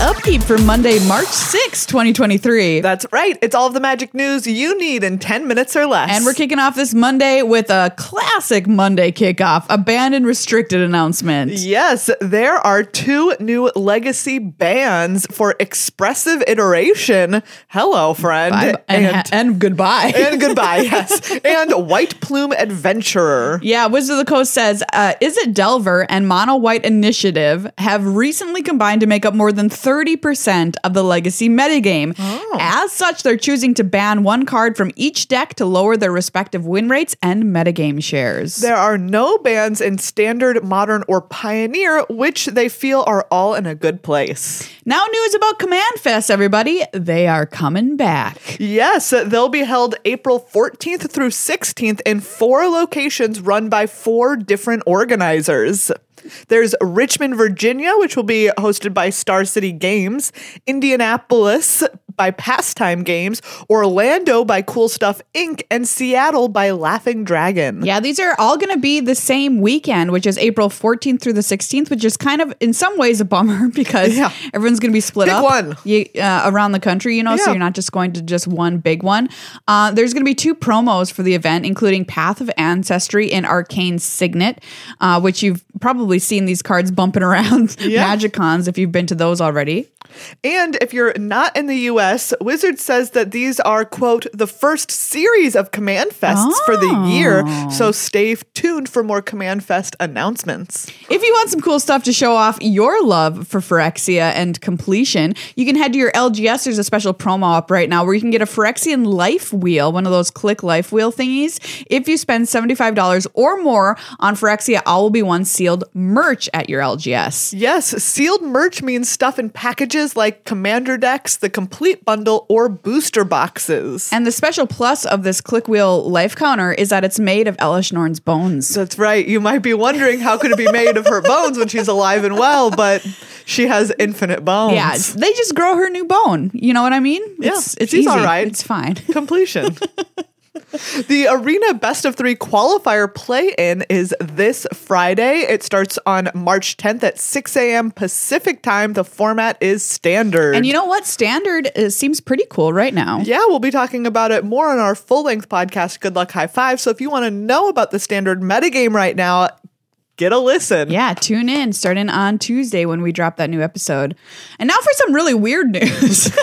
upkeep for Monday, March 6, 2023. That's right. It's all of the magic news you need in 10 minutes or less. And we're kicking off this Monday with a classic Monday kickoff, a banned and restricted announcement. Yes, there are two new legacy bands for expressive iteration. Hello, friend. Bye- and, and, and goodbye. and goodbye, yes. And White Plume Adventurer. Yeah, Wizard of the Coast says, uh, Izzet Delver and Mono White Initiative have recently combined to make up more than 30% of the legacy metagame. Oh. As such, they're choosing to ban one card from each deck to lower their respective win rates and metagame shares. There are no bans in Standard, Modern, or Pioneer, which they feel are all in a good place. Now, news about Command Fest, everybody. They are coming back. Yes, they'll be held April 14th through 16th in four locations run by four different organizers. There's Richmond, Virginia, which will be hosted by Star City Games, Indianapolis by Pastime Games, Orlando by Cool Stuff Inc., and Seattle by Laughing Dragon. Yeah, these are all going to be the same weekend, which is April 14th through the 16th, which is kind of, in some ways, a bummer because Yeah. everyone's going to be split up one. You, uh, around the country, you know, so you're not just going to just one big one. Uh, there's going to be two promos for the event, including Path of Ancestry and Arcane Signet, uh, which you've probably seen these cards bumping around Yeah. Magicons if you've been to those already. And if you're not in the US, Wizard says that these are, quote, the first series of Command Fests for the year. Oh. So stay tuned for more Command Fest announcements. If you want some cool stuff to show off your love for Phyrexia and completion, you can head to your LGS. There's a special promo up right now where you can get a Phyrexian life wheel, one of those click life wheel thingies, if you spend $75 or more on Phyrexia All Will Be One sealed merch at your LGS. Yes, sealed merch means stuff in packages like Commander decks, the complete bundle, or booster boxes. And the special plus of this click wheel life counter is that it's made of Elesh Norn's bones. That's right. You might be wondering how could it be made of her bones when she's alive and well, but she has infinite bones. yeah, they just grow her new bone. You know what I mean? Yeah, it's, it's she's easy. all right. It's fine. completion. the Arena Best of Three qualifier play in is this Friday. It starts on March 10th at 6 a.m. Pacific time. The format is standard. And you know what? Standard uh, seems pretty cool right now. yeah, we'll be talking about it more on our full length podcast, Good Luck High Five. So if you want to know about the standard metagame right now, get a listen. Yeah, tune in starting on Tuesday when we drop that new episode. And now for some really weird news.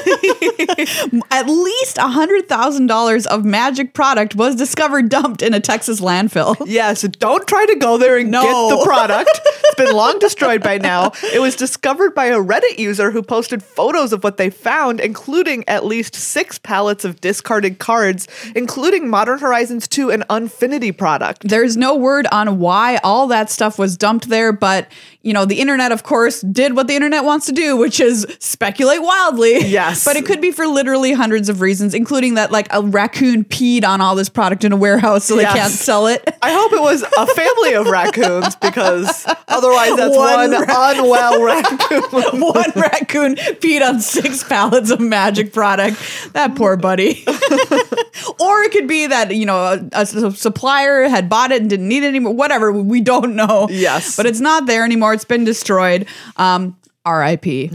At least $100,000 of magic product was discovered dumped in a Texas landfill. Yes, don't try to go there and No. get the product. it's been long destroyed by now. It was discovered by a Reddit user who posted photos of what they found, including at least six pallets of discarded cards, including Modern Horizons 2 and Unfinity product. There's no word on why all that stuff was dumped there, but you know, the internet, of course, did what the internet wants to do, which is speculate wildly. Yes. But it could be for literally hundreds of reasons, including that like a raccoon peed on all this product in a warehouse so they Yes. can't sell it. I hope it was a family of raccoons because otherwise that's One one, unwell raccoon. One raccoon peed on six pallets of magic product. That poor buddy. or it could be that, you know, a supplier had bought it and didn't need it anymore. Whatever. We don't know. Yes. But it's not there anymore. It's been destroyed. Um, RIP.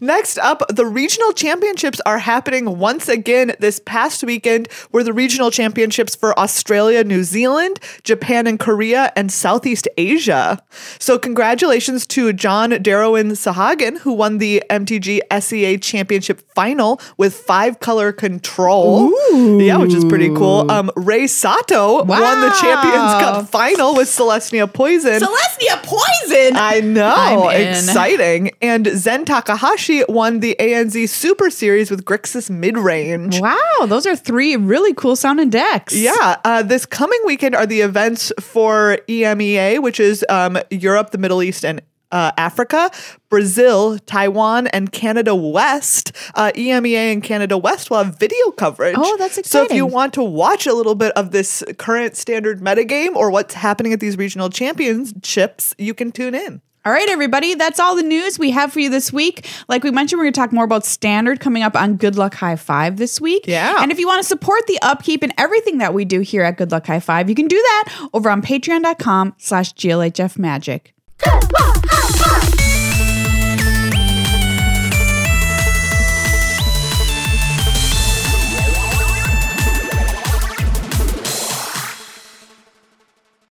Next up, the regional championships are happening once again this past weekend, were the regional championships for Australia, New Zealand, Japan and Korea, and Southeast Asia. So, congratulations to John Darwin Sahagan, who won the MTG SEA Championship final with five color control. Yeah, which is pretty cool. Um, Ray Sato won the Champions Cup final with Selesnya Poison. Selesnya Poison. I know. I'm in. Exciting. And Zen Takahashi won the ANZ Super Series with Grixis Midrange. wow. Those are three really cool sounding decks. Yeah, uh, this coming weekend are the events for EMEA, which is um, Europe, the Middle East, and uh, Africa, Brazil, Taiwan, and Canada West. Uh, EMEA and Canada West will have video coverage. Oh, that's exciting. So if you want to watch a little bit of this current standard metagame or what's happening at these regional championships, you can tune in. All right, everybody, that's all the news we have for you this week. Like we mentioned, we're going to talk more about standard coming up on Good Luck High Five this week. Yeah. And if you want to support the upkeep and everything that we do here at Good Luck High Five, you can do that over on patreon.com slash GLHF Magic. Good luck,